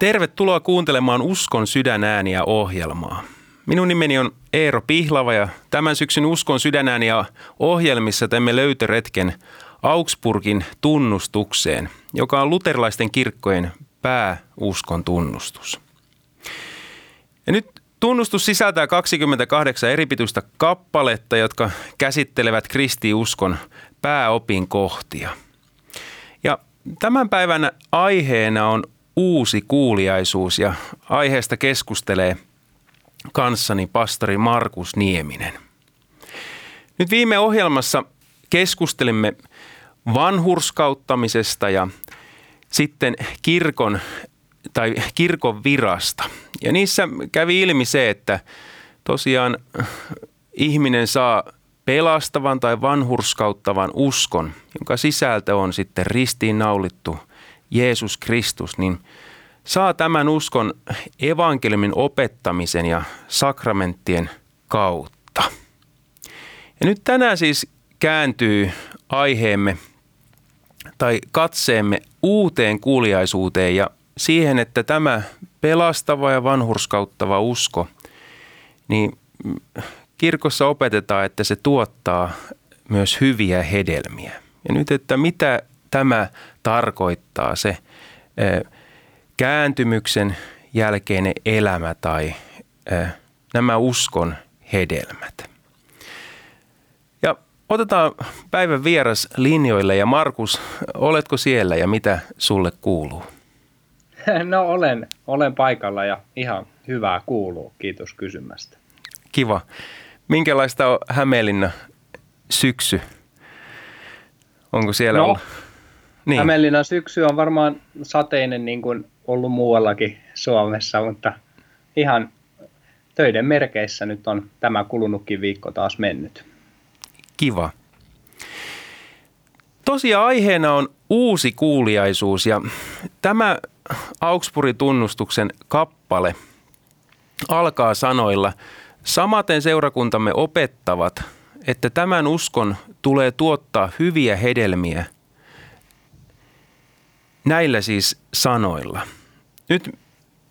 Tervetuloa kuuntelemaan Uskon sydänääniä ohjelmaa. Minun nimeni on Eero Pihlava ja tämän syksyn Uskon sydänääniä ohjelmissa teemme löytöretken Augsburgin tunnustukseen, joka on luterilaisten kirkkojen pääuskon tunnustus. Ja nyt tunnustus sisältää 28 eri pituista kappaletta, jotka käsittelevät kristiuskon pääopin kohtia. Ja tämän päivän aiheena on uusi kuuliaisuus ja aiheesta keskustelee kanssani pastori Markus Nieminen. Nyt viime ohjelmassa keskustelimme vanhurskauttamisesta ja sitten kirkon tai kirkon virasta. Ja niissä kävi ilmi se, että tosiaan ihminen saa pelastavan tai vanhurskauttavan uskon, jonka sisältö on sitten ristiinnaulittu Jeesus Kristus, niin saa tämän uskon evankeliumin opettamisen ja sakramenttien kautta. Ja nyt tänään siis kääntyy aiheemme tai katseemme uuteen kuuliaisuuteen ja siihen, että tämä pelastava ja vanhurskauttava usko, niin kirkossa opetetaan, että se tuottaa myös hyviä hedelmiä. Ja nyt, että mitä tämä tarkoittaa, se kääntymyksen jälkeinen elämä tai nämä uskon hedelmät. Ja otetaan päivän vieras linjoille ja Markus, oletko siellä ja mitä sulle kuuluu? No olen, olen paikalla ja ihan hyvää kuuluu. Kiitos kysymästä. Kiva. Minkälaista on Hämeenlinna syksy? Onko siellä no, ollut? Niin. Hämeenlinnan syksy on varmaan sateinen niin kuin ollut muuallakin Suomessa, mutta ihan töiden merkeissä nyt on tämä kulunutkin viikko taas mennyt. Kiva. Tosiaan aiheena on uusi kuuliaisuus ja tämä Augsburgin tunnustuksen kappale alkaa sanoilla Samaten seurakuntamme opettavat, että tämän uskon tulee tuottaa hyviä hedelmiä – näillä siis sanoilla. Nyt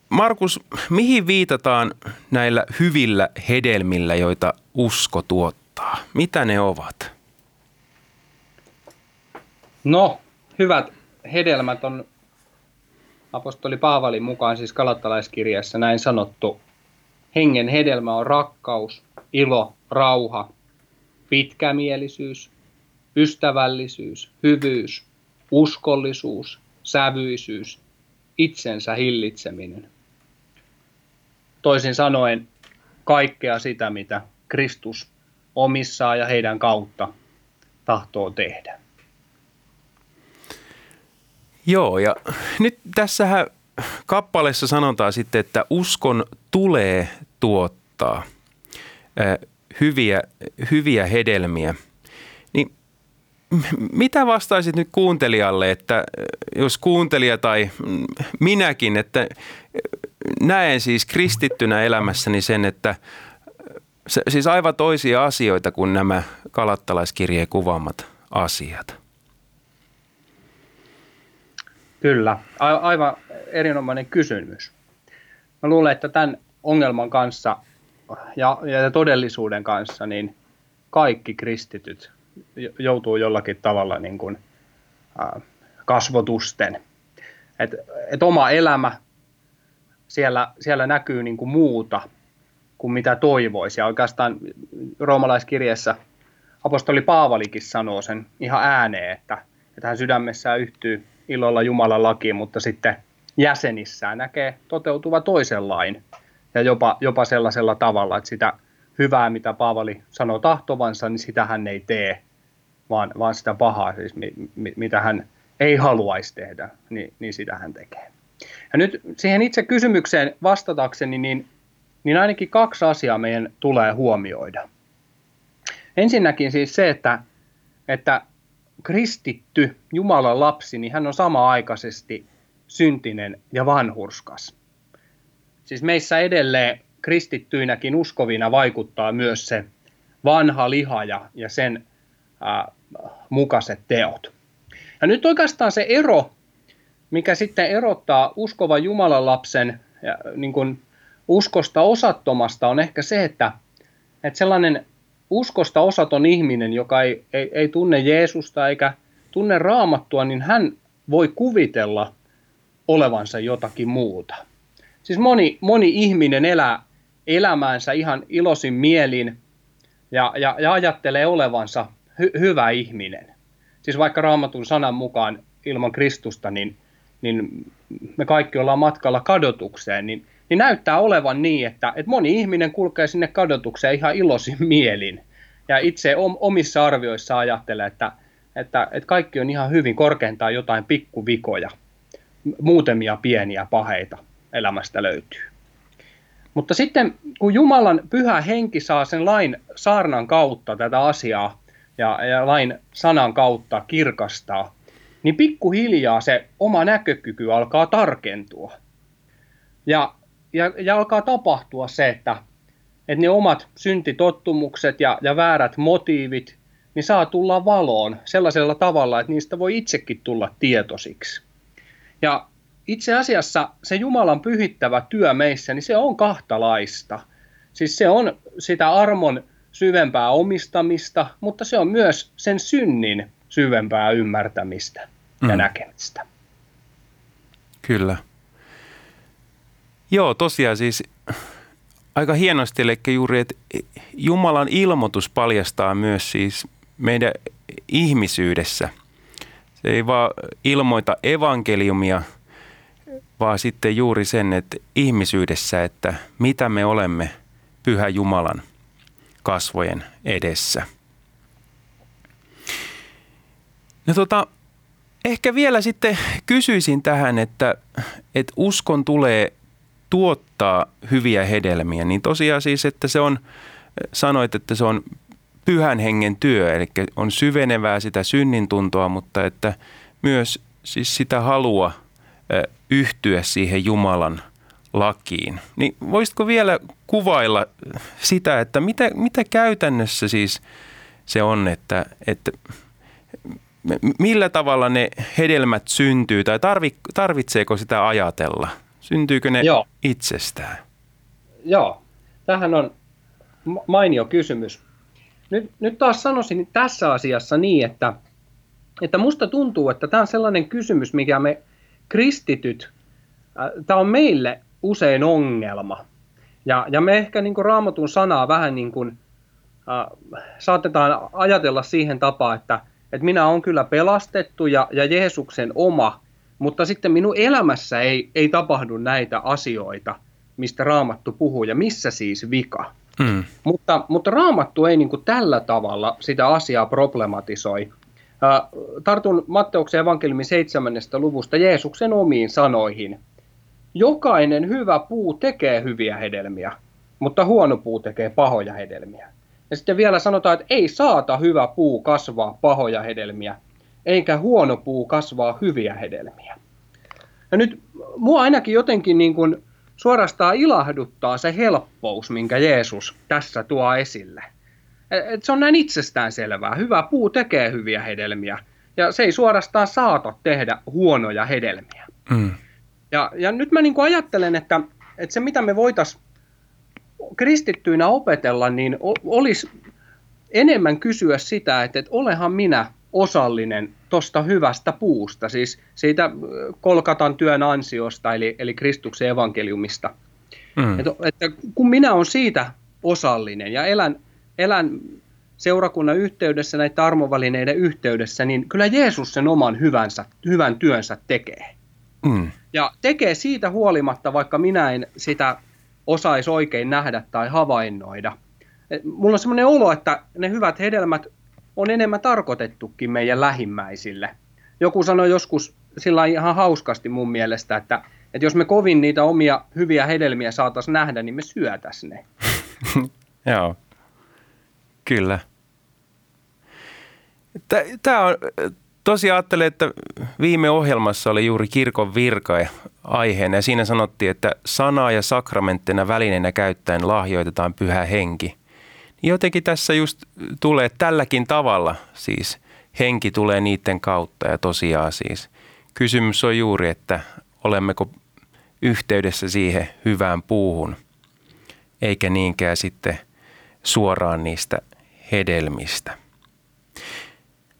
Markus, mihin viitataan näillä hyvillä hedelmillä, joita usko tuottaa? Mitä ne ovat? No, hyvät hedelmät on apostoli Paavalin mukaan siis kalattalaiskirjassa näin sanottu. Hengen hedelmä on rakkaus, ilo, rauha, pitkämielisyys, ystävällisyys, hyvyys, uskollisuus, sävyisyys, itsensä hillitseminen. Toisin sanoen kaikkea sitä, mitä Kristus omissaan ja heidän kautta tahtoo tehdä. Joo, ja nyt tässähän kappaleessa sanotaan sitten, että uskon tulee tuottaa hyviä, hyviä hedelmiä – mitä vastaisit nyt kuuntelijalle, että jos kuuntelija tai minäkin, että näen siis kristittynä elämässäni sen, että se, siis aivan toisia asioita kuin nämä kalattalaiskirjeen kuvaamat asiat. Kyllä, A- aivan erinomainen kysymys. Mä luulen, että tämän ongelman kanssa ja, ja todellisuuden kanssa, niin kaikki kristityt joutuu jollakin tavalla niin kuin, äh, kasvotusten. Et, et oma elämä, siellä, siellä näkyy niin kuin muuta kuin mitä toivoisi. Ja oikeastaan roomalaiskirjeessä apostoli Paavalikin sanoo sen ihan ääneen, että, että hän sydämessään yhtyy ilolla Jumalan lakiin, mutta sitten jäsenissään näkee toteutuva toisenlain ja jopa, jopa sellaisella tavalla, että sitä hyvää, mitä Paavali sanoo tahtovansa, niin sitä hän ei tee vaan, vaan sitä pahaa, siis mi, mi, mitä hän ei haluaisi tehdä, niin, niin sitä hän tekee. Ja nyt siihen itse kysymykseen vastatakseni, niin, niin ainakin kaksi asiaa meidän tulee huomioida. Ensinnäkin siis se, että, että kristitty, Jumalan lapsi, niin hän on sama-aikaisesti syntinen ja vanhurskas. Siis meissä edelleen kristittyinäkin uskovina vaikuttaa myös se vanha liha ja, ja sen ää, mukaiset teot. Ja nyt oikeastaan se ero mikä sitten erottaa uskovan Jumalan lapsen ja, niin kuin uskosta osattomasta on ehkä se, että, että sellainen uskosta osaton ihminen, joka ei, ei, ei tunne Jeesusta eikä tunne raamattua, niin hän voi kuvitella olevansa jotakin muuta. Siis moni, moni ihminen elää elämäänsä ihan iloisin mielin ja, ja, ja ajattelee olevansa hy, hyvä ihminen. Siis vaikka raamatun sanan mukaan ilman Kristusta, niin, niin me kaikki ollaan matkalla kadotukseen, niin, niin näyttää olevan niin, että, että moni ihminen kulkee sinne kadotukseen ihan iloisin mielin. Ja itse omissa arvioissa ajattelee, että, että, että kaikki on ihan hyvin, korkeintaan jotain pikkuvikoja, muutamia pieniä paheita elämästä löytyy. Mutta sitten kun Jumalan pyhä henki saa sen lain saarnan kautta tätä asiaa ja, ja lain sanan kautta kirkastaa, niin pikkuhiljaa se oma näkökyky alkaa tarkentua. Ja, ja, ja alkaa tapahtua se, että, että ne omat syntitottumukset ja, ja väärät motiivit, niin saa tulla valoon sellaisella tavalla, että niistä voi itsekin tulla tietoisiksi. Ja itse asiassa se Jumalan pyhittävä työ meissä, niin se on kahtalaista. Siis se on sitä armon syvempää omistamista, mutta se on myös sen synnin syvempää ymmärtämistä ja mm. näkemistä. Kyllä. Joo, tosiaan siis aika hienosti, eli juuri, että Jumalan ilmoitus paljastaa myös siis meidän ihmisyydessä. Se ei vaan ilmoita evankeliumia, vaan sitten juuri sen, että ihmisyydessä, että mitä me olemme Pyhä Jumalan kasvojen edessä. No tota, ehkä vielä sitten kysyisin tähän, että, että uskon tulee tuottaa hyviä hedelmiä, niin tosiaan siis, että se on, sanoit, että se on pyhän hengen työ, eli on syvenevää sitä synnin tuntoa, mutta että myös siis sitä halua yhtyä siihen Jumalan lakiin. Niin voisitko vielä kuvailla sitä, että mitä, mitä käytännössä siis se on, että, että millä tavalla ne hedelmät syntyy tai tarvi, tarvitseeko sitä ajatella? Syntyykö ne Joo. itsestään? Joo, tähän on mainio kysymys. Nyt, nyt taas sanoisin tässä asiassa niin, että, että musta tuntuu, että tämä on sellainen kysymys, mikä me kristityt, äh, tämä on meille usein ongelma. Ja, ja me ehkä niin kuin raamatun sanaa vähän niin kuin, äh, saatetaan ajatella siihen tapaan, että, että minä olen kyllä pelastettu ja, ja Jeesuksen oma, mutta sitten minun elämässä ei, ei tapahdu näitä asioita, mistä raamattu puhuu ja missä siis vika. Mm. Mutta, mutta raamattu ei niin kuin tällä tavalla sitä asiaa problematisoi. Tartun Matteuksen evankeliumin seitsemännestä luvusta Jeesuksen omiin sanoihin. Jokainen hyvä puu tekee hyviä hedelmiä, mutta huono puu tekee pahoja hedelmiä. Ja sitten vielä sanotaan, että ei saata hyvä puu kasvaa pahoja hedelmiä, eikä huono puu kasvaa hyviä hedelmiä. Ja nyt mua ainakin jotenkin niin kuin suorastaan ilahduttaa se helppous, minkä Jeesus tässä tuo esille – et se on näin itsestään selvää. Hyvä puu tekee hyviä hedelmiä ja se ei suorastaan saata tehdä huonoja hedelmiä. Mm. Ja, ja nyt mä niin ajattelen, että, että se mitä me voitaisiin kristittyinä opetella, niin olisi enemmän kysyä sitä, että, että olehan minä osallinen tuosta hyvästä puusta, siis siitä kolkatan työn ansiosta, eli, eli Kristuksen evankeliumista. Mm. Että, että kun minä olen siitä osallinen ja elän elän seurakunnan yhteydessä, näiden armovälineiden yhteydessä, niin kyllä Jeesus sen oman hyvänsä, hyvän työnsä tekee. Mm. Ja tekee siitä huolimatta, vaikka minä en sitä osaisi oikein nähdä tai havainnoida. Mulla on sellainen olo, että ne hyvät hedelmät on enemmän tarkoitettukin meidän lähimmäisille. Joku sanoi joskus sillä ihan hauskasti mun mielestä, että, että jos me kovin niitä omia hyviä hedelmiä saataisiin nähdä, niin me syötäisiin ne. Joo. Kyllä. Tämä on, tosiaan ajattelin, että viime ohjelmassa oli juuri kirkon virka aiheena ja siinä sanottiin, että sanaa ja sakramenttina välineenä käyttäen lahjoitetaan pyhä henki. Jotenkin tässä just tulee tälläkin tavalla siis henki tulee niiden kautta ja tosiaan siis kysymys on juuri, että olemmeko yhteydessä siihen hyvään puuhun, eikä niinkään sitten suoraan niistä hedelmistä.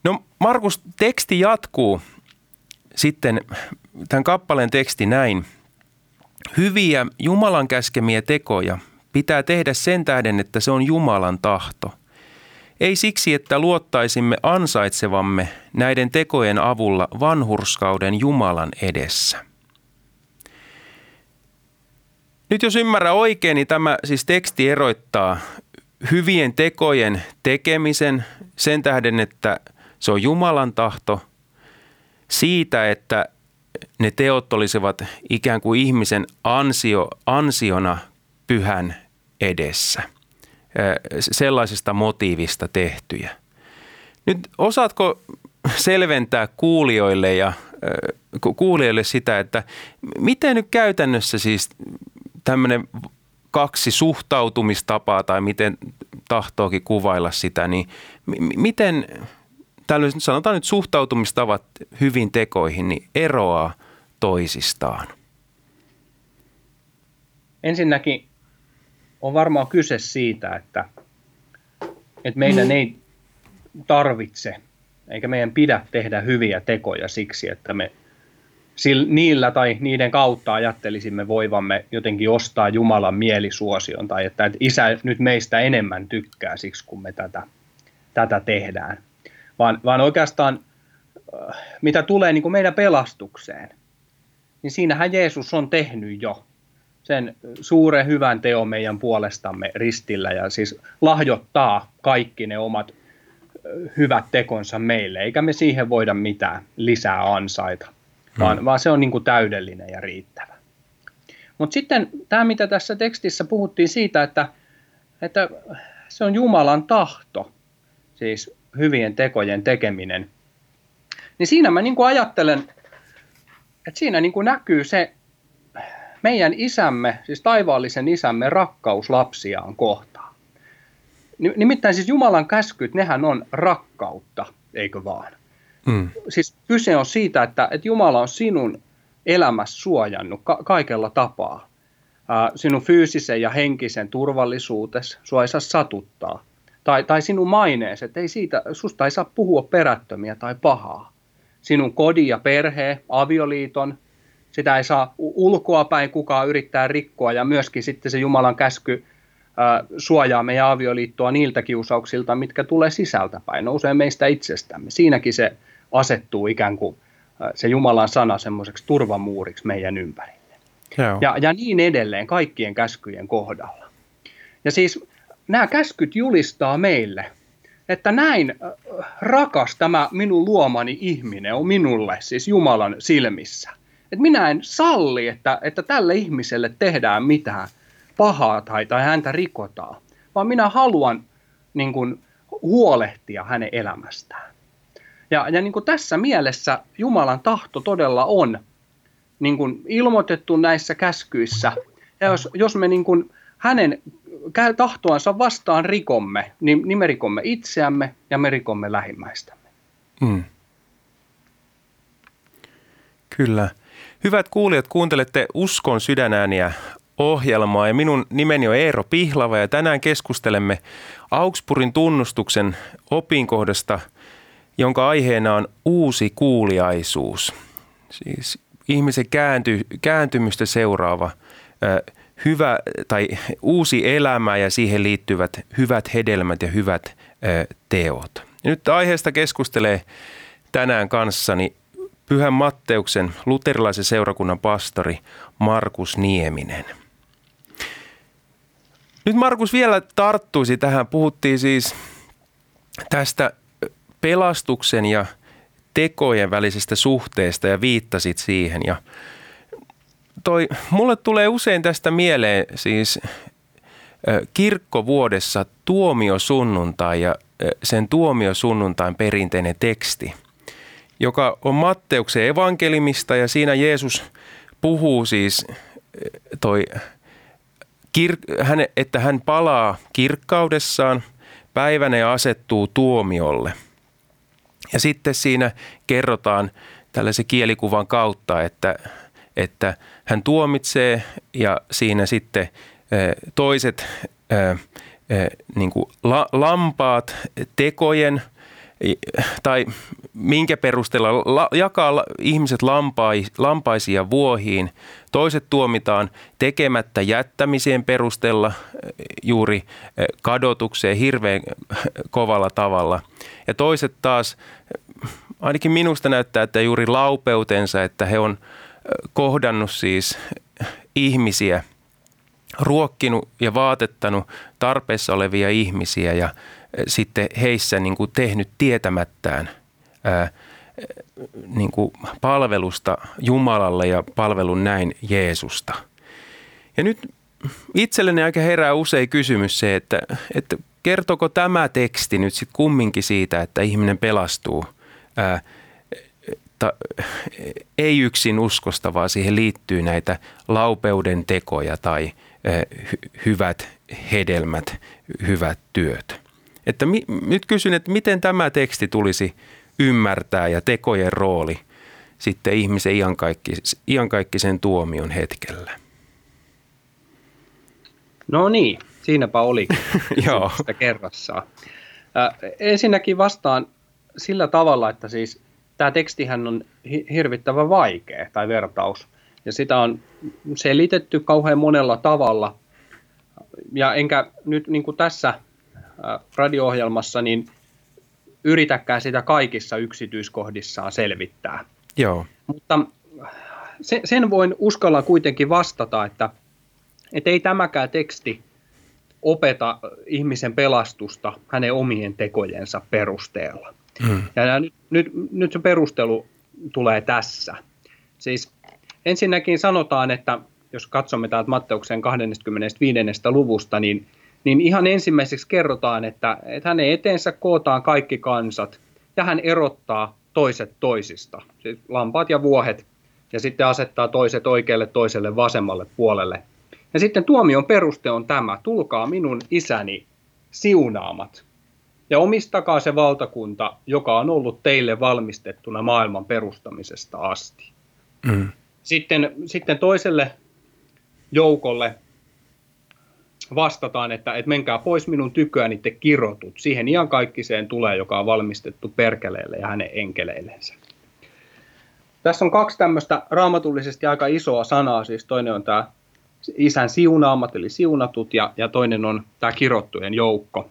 No Markus, teksti jatkuu sitten tämän kappaleen teksti näin. Hyviä Jumalan käskemiä tekoja pitää tehdä sen tähden, että se on Jumalan tahto. Ei siksi, että luottaisimme ansaitsevamme näiden tekojen avulla vanhurskauden Jumalan edessä. Nyt jos ymmärrän oikein, niin tämä siis teksti eroittaa hyvien tekojen tekemisen sen tähden, että se on Jumalan tahto, siitä, että ne teot olisivat ikään kuin ihmisen ansio, ansiona pyhän edessä, sellaisesta motiivista tehtyjä. Nyt osaatko selventää kuulijoille ja kuulijoille sitä, että miten nyt käytännössä siis tämmöinen kaksi suhtautumistapaa tai miten tahtookin kuvailla sitä, niin miten tällaiset, sanotaan nyt suhtautumistavat hyvin tekoihin, niin eroaa toisistaan? Ensinnäkin on varmaan kyse siitä, että, että meidän mm. ei tarvitse eikä meidän pidä tehdä hyviä tekoja siksi, että me niillä tai niiden kautta ajattelisimme voivamme jotenkin ostaa Jumalan mielisuosion tai että isä nyt meistä enemmän tykkää siksi, kun me tätä, tätä tehdään. Vaan, vaan oikeastaan äh, mitä tulee niin kuin meidän pelastukseen, niin siinähän Jeesus on tehnyt jo sen suuren hyvän teon meidän puolestamme ristillä ja siis lahjoittaa kaikki ne omat äh, hyvät tekonsa meille, eikä me siihen voida mitään lisää ansaita vaan, hmm. vaan se on niin kuin täydellinen ja riittävä. Mutta sitten tämä, mitä tässä tekstissä puhuttiin siitä, että, että se on Jumalan tahto, siis hyvien tekojen tekeminen, niin siinä mä niin kuin ajattelen, että siinä niin kuin näkyy se meidän isämme, siis taivaallisen isämme rakkaus lapsiaan kohtaan. Nimittäin siis Jumalan käskyt, nehän on rakkautta, eikö vaan? Mm. Siis kyse on siitä, että, että Jumala on sinun elämässä suojannut ka- kaikella tapaa. Ää, sinun fyysisen ja henkisen turvallisuutes, sua ei saa satuttaa. Tai, tai sinun maineesi, että ei siitä, susta ei saa puhua perättömiä tai pahaa. Sinun kodi ja perhe, avioliiton, sitä ei saa ulkoapäin kukaan yrittää rikkoa ja myöskin sitten se Jumalan käsky suojaa meidän avioliittoa niiltä kiusauksilta, mitkä tulee sisältäpäin, nousee meistä itsestämme. Siinäkin se asettuu ikään kuin se Jumalan sana semmoiseksi turvamuuriksi meidän ympärille. Ja, ja niin edelleen kaikkien käskyjen kohdalla. Ja siis nämä käskyt julistaa meille, että näin rakas tämä minun luomani ihminen on minulle, siis Jumalan silmissä. Että minä en salli, että, että tälle ihmiselle tehdään mitään pahaa tai, tai häntä rikotaan, vaan minä haluan niin kuin, huolehtia hänen elämästään. Ja, ja niin kuin tässä mielessä Jumalan tahto todella on niin kuin ilmoitettu näissä käskyissä. Ja jos, jos me niin kuin hänen tahtoansa vastaan rikomme, niin, niin me rikomme itseämme ja me rikomme lähimmäistämme. Mm. Kyllä. Hyvät kuulijat, kuuntelette Uskon sydänääniä ohjelmaa ja minun nimeni on Eero Pihlava ja tänään keskustelemme Augsburgin tunnustuksen opinkohdasta – jonka aiheena on uusi kuuliaisuus. Siis ihmisen käänty, kääntymystä seuraava hyvä tai uusi elämä ja siihen liittyvät hyvät hedelmät ja hyvät ö, teot. Nyt aiheesta keskustelee tänään kanssani Pyhän Matteuksen luterilaisen seurakunnan pastori Markus Nieminen. Nyt Markus vielä tarttuisi tähän. Puhuttiin siis tästä pelastuksen ja tekojen välisestä suhteesta ja viittasit siihen. Ja toi, mulle tulee usein tästä mieleen siis kirkkovuodessa tuomiosunnuntai ja sen tuomiosunnuntain perinteinen teksti, joka on Matteuksen evankelimista ja siinä Jeesus puhuu siis toi, että hän palaa kirkkaudessaan päivänä ja asettuu tuomiolle – ja sitten siinä kerrotaan tällaisen kielikuvan kautta, että, että hän tuomitsee ja siinä sitten toiset niin kuin la, lampaat tekojen tai minkä perusteella la, jakaa ihmiset lampai, lampaisia vuohiin. Toiset tuomitaan tekemättä jättämiseen perusteella juuri kadotukseen hirveän kovalla tavalla. Ja toiset taas, ainakin minusta näyttää, että juuri laupeutensa, että he on kohdannut siis ihmisiä – ruokkinut ja vaatettanut tarpeessa olevia ihmisiä ja sitten heissä niin kuin tehnyt tietämättään ää, niin kuin palvelusta Jumalalle ja palvelun näin Jeesusta. Ja nyt itselleni aika herää usein kysymys se, että, että kertoko tämä teksti nyt sitten kumminkin siitä, että ihminen pelastuu ää, ta, ei yksin uskosta, vaan siihen liittyy näitä laupeuden tekoja tai – hyvät hedelmät, hyvät työt. Että mi, nyt kysyn, että miten tämä teksti tulisi ymmärtää ja tekojen rooli sitten ihmisen iankaikkis, iankaikkisen tuomion hetkellä? No niin, siinäpä Joo. sitä kerrassaan. Äh, ensinnäkin vastaan sillä tavalla, että siis tämä tekstihän on hirvittävän vaikea, tai vertaus – ja sitä on selitetty kauhean monella tavalla. Ja enkä nyt niin kuin tässä radio-ohjelmassa niin yritäkään sitä kaikissa yksityiskohdissaan selvittää. Joo. Mutta sen, sen voin uskalla kuitenkin vastata, että, että ei tämäkään teksti opeta ihmisen pelastusta hänen omien tekojensa perusteella. Hmm. Ja nyt, nyt, nyt se perustelu tulee tässä. Siis ensinnäkin sanotaan, että jos katsomme täältä Matteuksen 25. luvusta, niin, niin ihan ensimmäiseksi kerrotaan, että, että hänen eteensä kootaan kaikki kansat ja hän erottaa toiset toisista, siis lampaat ja vuohet, ja sitten asettaa toiset oikealle toiselle vasemmalle puolelle. Ja sitten tuomion peruste on tämä, tulkaa minun isäni siunaamat, ja omistakaa se valtakunta, joka on ollut teille valmistettuna maailman perustamisesta asti. Mm. Sitten, sitten toiselle joukolle vastataan, että, että menkää pois minun tyköäni te kirotut. Siihen kaikkiseen tulee, joka on valmistettu perkeleelle ja hänen enkeleillensä. Tässä on kaksi tämmöistä raamatullisesti aika isoa sanaa, siis toinen on tämä isän siunaamat eli siunatut ja, ja toinen on tämä kirottujen joukko.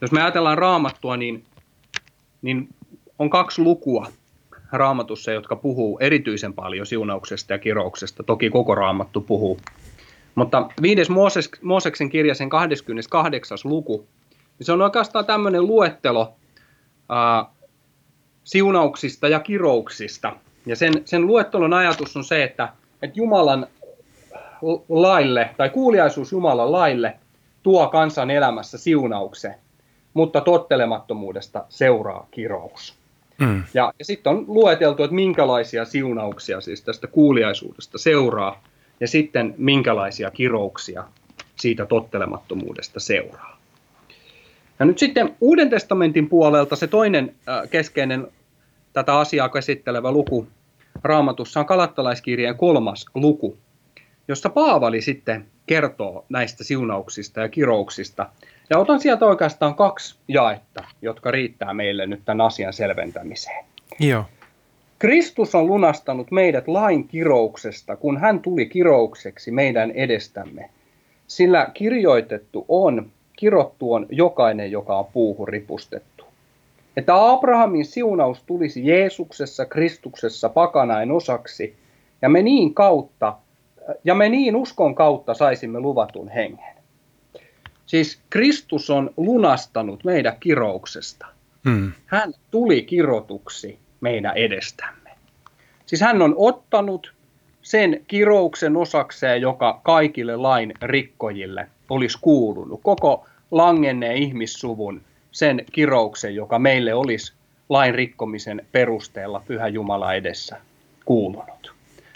Jos me ajatellaan raamattua, niin, niin on kaksi lukua, raamatussa, jotka puhuu erityisen paljon siunauksesta ja kirouksesta. Toki koko raamattu puhuu. Mutta viides Mooses, Mooseksen kirja, sen 28. luku, niin se on oikeastaan tämmöinen luettelo ää, siunauksista ja kirouksista. Ja sen, sen luettelon ajatus on se, että, että Jumalan laille tai kuuliaisuus Jumalan laille tuo kansan elämässä siunauksen, mutta tottelemattomuudesta seuraa kirous. Mm. Ja, ja sitten on lueteltu, että minkälaisia siunauksia siis tästä kuuliaisuudesta seuraa, ja sitten minkälaisia kirouksia siitä tottelemattomuudesta seuraa. Ja nyt sitten Uuden testamentin puolelta se toinen äh, keskeinen tätä asiaa käsittelevä luku raamatussa on kalattalaiskirjeen kolmas luku, jossa Paavali sitten kertoo näistä siunauksista ja kirouksista – ja otan sieltä oikeastaan kaksi jaetta, jotka riittää meille nyt tämän asian selventämiseen. Joo. Kristus on lunastanut meidät lain kirouksesta, kun hän tuli kiroukseksi meidän edestämme. Sillä kirjoitettu on, kirottu on jokainen, joka on puuhun ripustettu. Että Abrahamin siunaus tulisi Jeesuksessa, Kristuksessa pakanain osaksi, ja me niin kautta, ja me niin uskon kautta saisimme luvatun hengen. Siis Kristus on lunastanut meidän kirouksesta. Hmm. Hän tuli kirotuksi meidän edestämme. Siis hän on ottanut sen kirouksen osakseen, joka kaikille lain rikkojille olisi kuulunut. Koko langenneen ihmissuvun sen kirouksen, joka meille olisi lain rikkomisen perusteella Pyhä Jumala edessä kuulunut.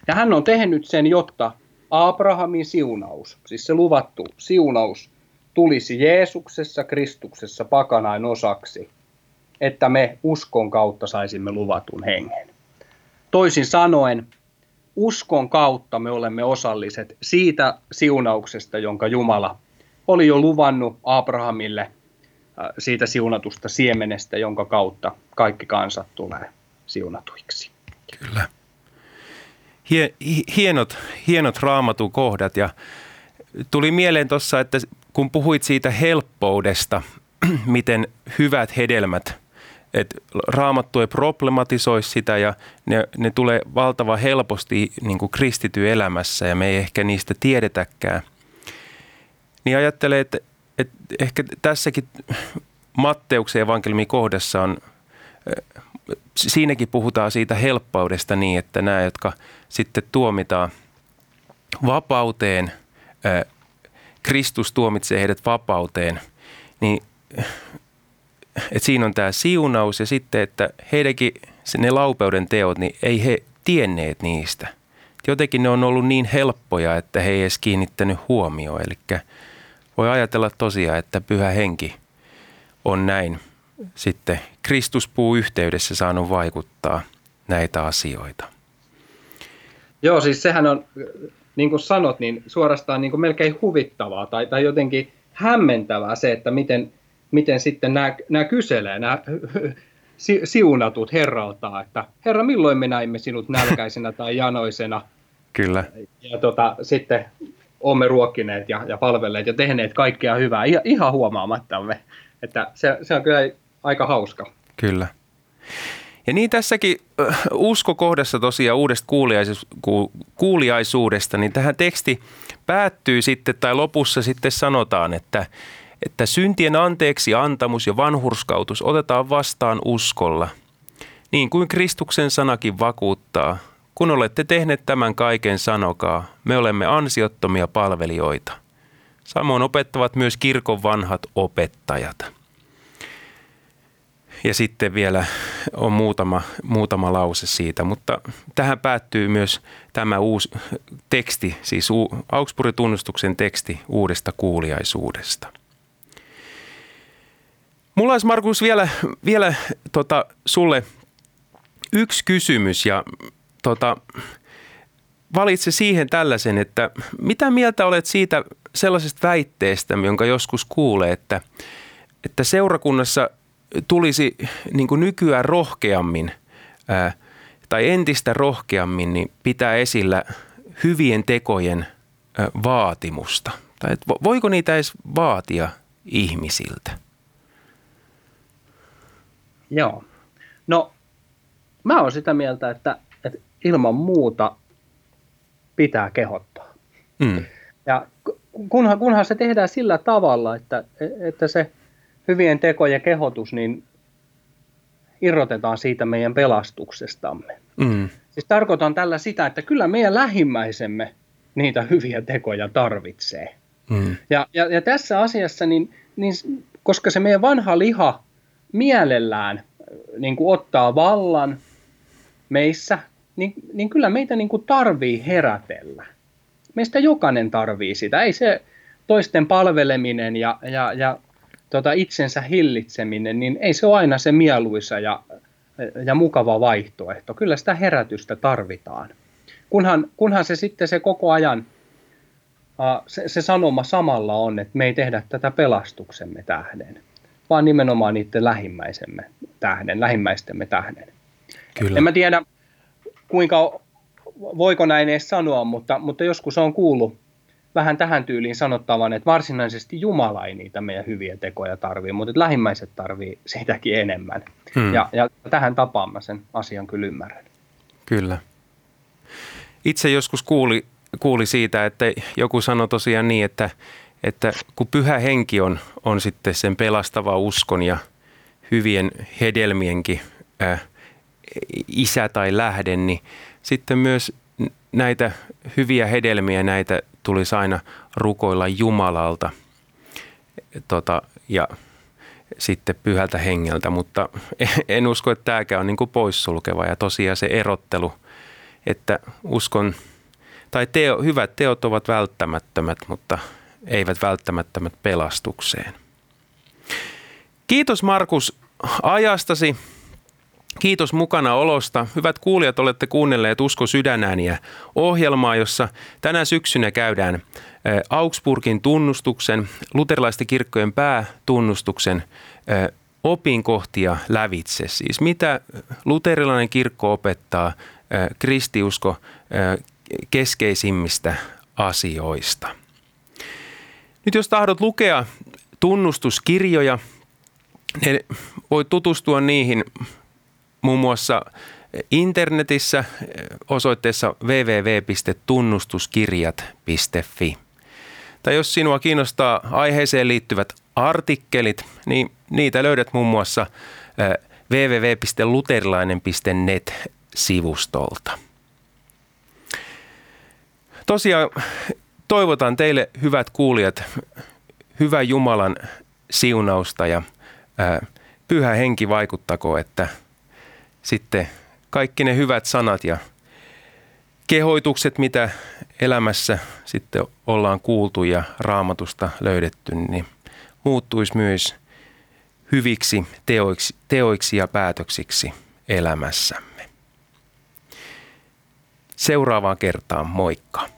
Ja hän on tehnyt sen, jotta Abrahamin siunaus, siis se luvattu siunaus, tulisi Jeesuksessa Kristuksessa pakanain osaksi, että me uskon kautta saisimme luvatun hengen. Toisin sanoen, uskon kautta me olemme osalliset siitä siunauksesta, jonka Jumala oli jo luvannut Abrahamille äh, siitä siunatusta siemenestä, jonka kautta kaikki kansat tulee siunatuiksi. Kyllä. Hienot, hienot raamatun kohdat ja tuli mieleen tuossa, että kun puhuit siitä helppoudesta, miten hyvät hedelmät, että raamattu ei problematisoi sitä ja ne, ne tulee valtava helposti niin kuin kristity elämässä ja me ei ehkä niistä tiedetäkään. Niin ajattelee, että, että ehkä tässäkin Matteuksen evankeliumin kohdassa on, siinäkin puhutaan siitä helppoudesta niin, että nämä, jotka sitten tuomitaan vapauteen, Kristus tuomitsee heidät vapauteen, niin että siinä on tämä siunaus ja sitten, että heidänkin ne laupeuden teot, niin ei he tienneet niistä. Jotenkin ne on ollut niin helppoja, että he ei edes kiinnittänyt huomioon. Eli voi ajatella tosiaan, että pyhä henki on näin sitten Kristuspuu yhteydessä saanut vaikuttaa näitä asioita. Joo, siis sehän on, niin kuin sanot, niin suorastaan niin kuin melkein huvittavaa tai, tai jotenkin hämmentävää se, että miten, miten sitten nämä, nämä kyselee, nämä siunatut herralta, että herra, milloin me näimme sinut nälkäisenä tai janoisena? Kyllä. Ja tota, sitten olemme ruokkineet ja, ja palvelleet ja tehneet kaikkea hyvää ihan huomaamattamme. Että se, se on kyllä aika hauska. Kyllä. Ja niin tässäkin uskokohdassa tosiaan uudesta kuuliaisuudesta, niin tähän teksti päättyy sitten tai lopussa sitten sanotaan, että, että syntien anteeksi antamus ja vanhurskautus otetaan vastaan uskolla, niin kuin Kristuksen sanakin vakuuttaa. Kun olette tehneet tämän kaiken, sanokaa, me olemme ansiottomia palvelijoita. Samoin opettavat myös kirkon vanhat opettajat. Ja sitten vielä on muutama, muutama lause siitä, mutta tähän päättyy myös tämä uusi teksti, siis Augsburgin tunnustuksen teksti uudesta kuuliaisuudesta. Mulla olisi Markus vielä, vielä tota, sulle yksi kysymys ja tota, valitse siihen tällaisen, että mitä mieltä olet siitä sellaisesta väitteestä, jonka joskus kuulee, että, että seurakunnassa – tulisi niin kuin nykyään rohkeammin ää, tai entistä rohkeammin niin pitää esillä hyvien tekojen ää, vaatimusta. Tai et voiko niitä edes vaatia ihmisiltä? Joo. No, mä oon sitä mieltä, että, että ilman muuta pitää kehottaa. Mm. Ja kunhan, kunhan se tehdään sillä tavalla, että, että se – hyvien tekojen kehotus, niin irrotetaan siitä meidän pelastuksestamme. Mm. Siis tarkoitan tällä sitä, että kyllä meidän lähimmäisemme niitä hyviä tekoja tarvitsee. Mm. Ja, ja, ja tässä asiassa, niin, niin, koska se meidän vanha liha mielellään niin kuin ottaa vallan meissä, niin, niin kyllä meitä niin kuin tarvii herätellä. Meistä jokainen tarvii sitä. Ei se toisten palveleminen ja, ja, ja tota itsensä hillitseminen, niin ei se ole aina se mieluisa ja, ja mukava vaihtoehto. Kyllä sitä herätystä tarvitaan. Kunhan, kunhan se sitten se koko ajan, se, se sanoma samalla on, että me ei tehdä tätä pelastuksemme tähden, vaan nimenomaan niiden lähimmäisemme tähden, lähimmäistemme tähden. Kyllä. En mä tiedä, kuinka, voiko näin edes sanoa, mutta, mutta joskus on kuullut vähän tähän tyyliin sanottavan, että varsinaisesti Jumala ei niitä meidän hyviä tekoja tarvii, mutta lähimmäiset tarvii sitäkin enemmän. Hmm. Ja, ja tähän tapaan mä sen asian kyllä ymmärrän. Kyllä. Itse joskus kuuli, kuuli siitä, että joku sanoi tosiaan niin, että, että kun pyhä henki on, on sitten sen pelastava uskon ja hyvien hedelmienkin äh, isä tai lähde, niin sitten myös näitä hyviä hedelmiä, näitä tulisi aina rukoilla Jumalalta tota, ja sitten pyhältä hengeltä, mutta en usko, että tämäkään on niin kuin poissulkeva ja tosiaan se erottelu, että uskon tai teo, hyvät teot ovat välttämättömät, mutta eivät välttämättömät pelastukseen. Kiitos Markus ajastasi Kiitos mukana olosta. Hyvät kuulijat, olette kuunnelleet Usko sydänääniä ohjelmaa, jossa tänä syksynä käydään Augsburgin tunnustuksen, luterilaisten kirkkojen päätunnustuksen opinkohtia lävitse. Siis mitä luterilainen kirkko opettaa kristiusko keskeisimmistä asioista. Nyt jos tahdot lukea tunnustuskirjoja, niin voit tutustua niihin muun muassa internetissä osoitteessa www.tunnustuskirjat.fi. Tai jos sinua kiinnostaa aiheeseen liittyvät artikkelit, niin niitä löydät muun muassa www.luterilainen.net-sivustolta. Tosiaan toivotan teille hyvät kuulijat hyvää Jumalan siunausta ja pyhä henki vaikuttako, että sitten kaikki ne hyvät sanat ja kehoitukset, mitä elämässä sitten ollaan kuultu ja raamatusta löydetty, niin muuttuisi myös hyviksi teoiksi, teoiksi ja päätöksiksi elämässämme. Seuraavaan kertaan, moikka!